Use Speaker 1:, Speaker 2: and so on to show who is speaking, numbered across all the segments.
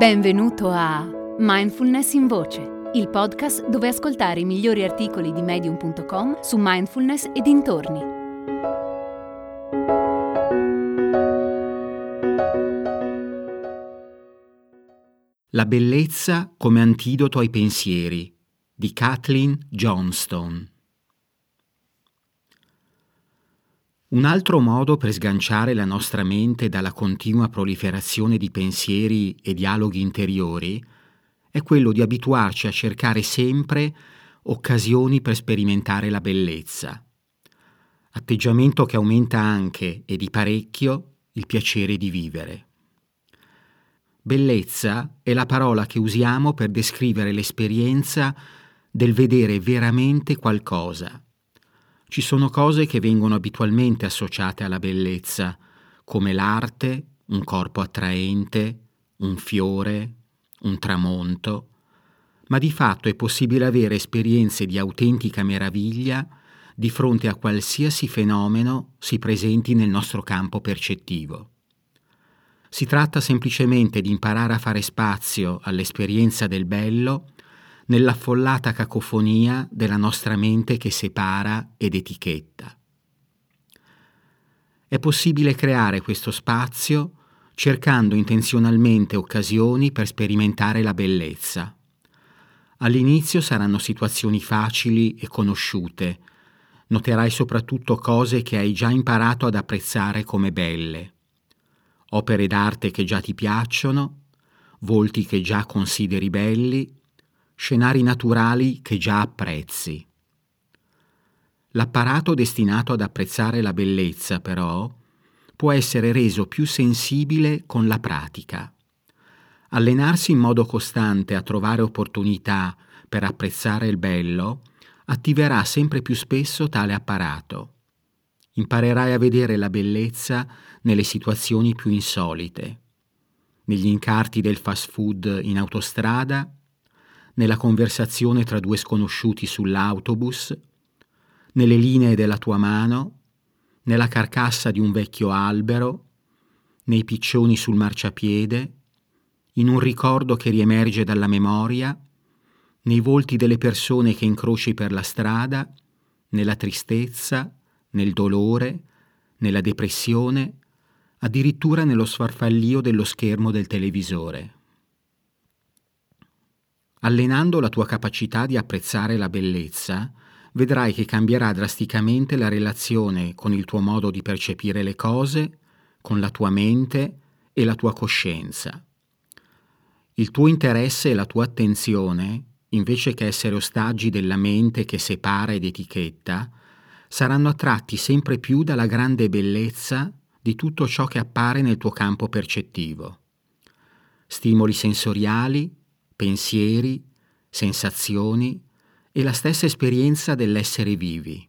Speaker 1: Benvenuto a Mindfulness in Voce, il podcast dove ascoltare i migliori articoli di medium.com su mindfulness e dintorni.
Speaker 2: La bellezza come antidoto ai pensieri di Kathleen Johnstone. Un altro modo per sganciare la nostra mente dalla continua proliferazione di pensieri e dialoghi interiori è quello di abituarci a cercare sempre occasioni per sperimentare la bellezza, atteggiamento che aumenta anche e di parecchio il piacere di vivere. Bellezza è la parola che usiamo per descrivere l'esperienza del vedere veramente qualcosa ci sono cose che vengono abitualmente associate alla bellezza, come l'arte, un corpo attraente, un fiore, un tramonto, ma di fatto è possibile avere esperienze di autentica meraviglia di fronte a qualsiasi fenomeno si presenti nel nostro campo percettivo. Si tratta semplicemente di imparare a fare spazio all'esperienza del bello nell'affollata cacofonia della nostra mente che separa ed etichetta. È possibile creare questo spazio cercando intenzionalmente occasioni per sperimentare la bellezza. All'inizio saranno situazioni facili e conosciute, noterai soprattutto cose che hai già imparato ad apprezzare come belle, opere d'arte che già ti piacciono, volti che già consideri belli, scenari naturali che già apprezzi. L'apparato destinato ad apprezzare la bellezza, però, può essere reso più sensibile con la pratica. Allenarsi in modo costante a trovare opportunità per apprezzare il bello attiverà sempre più spesso tale apparato. Imparerai a vedere la bellezza nelle situazioni più insolite, negli incarti del fast food in autostrada nella conversazione tra due sconosciuti sull'autobus, nelle linee della tua mano, nella carcassa di un vecchio albero, nei piccioni sul marciapiede, in un ricordo che riemerge dalla memoria, nei volti delle persone che incroci per la strada, nella tristezza, nel dolore, nella depressione, addirittura nello sfarfallio dello schermo del televisore. Allenando la tua capacità di apprezzare la bellezza, vedrai che cambierà drasticamente la relazione con il tuo modo di percepire le cose, con la tua mente e la tua coscienza. Il tuo interesse e la tua attenzione, invece che essere ostaggi della mente che separa ed etichetta, saranno attratti sempre più dalla grande bellezza di tutto ciò che appare nel tuo campo percettivo. Stimoli sensoriali, pensieri, sensazioni e la stessa esperienza dell'essere vivi.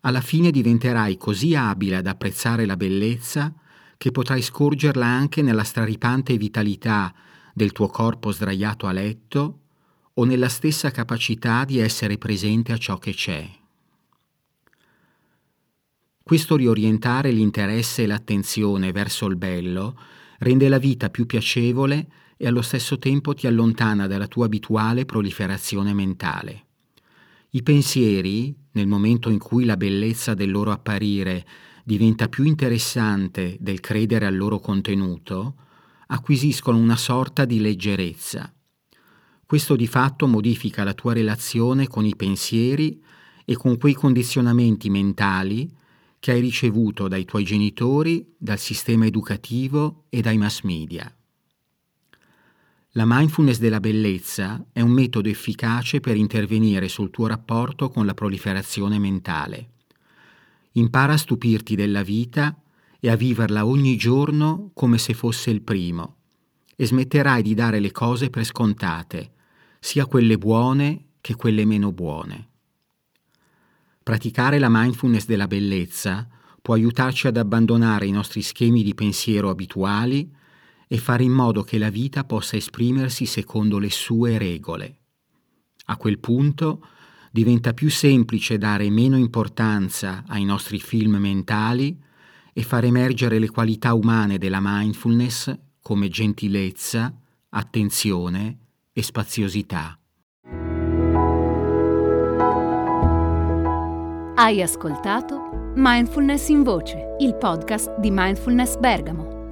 Speaker 2: Alla fine diventerai così abile ad apprezzare la bellezza che potrai scorgerla anche nella straripante vitalità del tuo corpo sdraiato a letto o nella stessa capacità di essere presente a ciò che c'è. Questo riorientare l'interesse e l'attenzione verso il bello rende la vita più piacevole e allo stesso tempo ti allontana dalla tua abituale proliferazione mentale. I pensieri, nel momento in cui la bellezza del loro apparire diventa più interessante del credere al loro contenuto, acquisiscono una sorta di leggerezza. Questo di fatto modifica la tua relazione con i pensieri e con quei condizionamenti mentali che hai ricevuto dai tuoi genitori, dal sistema educativo e dai mass media. La mindfulness della bellezza è un metodo efficace per intervenire sul tuo rapporto con la proliferazione mentale. Impara a stupirti della vita e a viverla ogni giorno come se fosse il primo e smetterai di dare le cose per scontate, sia quelle buone che quelle meno buone. Praticare la mindfulness della bellezza può aiutarci ad abbandonare i nostri schemi di pensiero abituali e fare in modo che la vita possa esprimersi secondo le sue regole. A quel punto diventa più semplice dare meno importanza ai nostri film mentali e far emergere le qualità umane della mindfulness come gentilezza, attenzione e spaziosità.
Speaker 1: Hai ascoltato Mindfulness in Voce, il podcast di Mindfulness Bergamo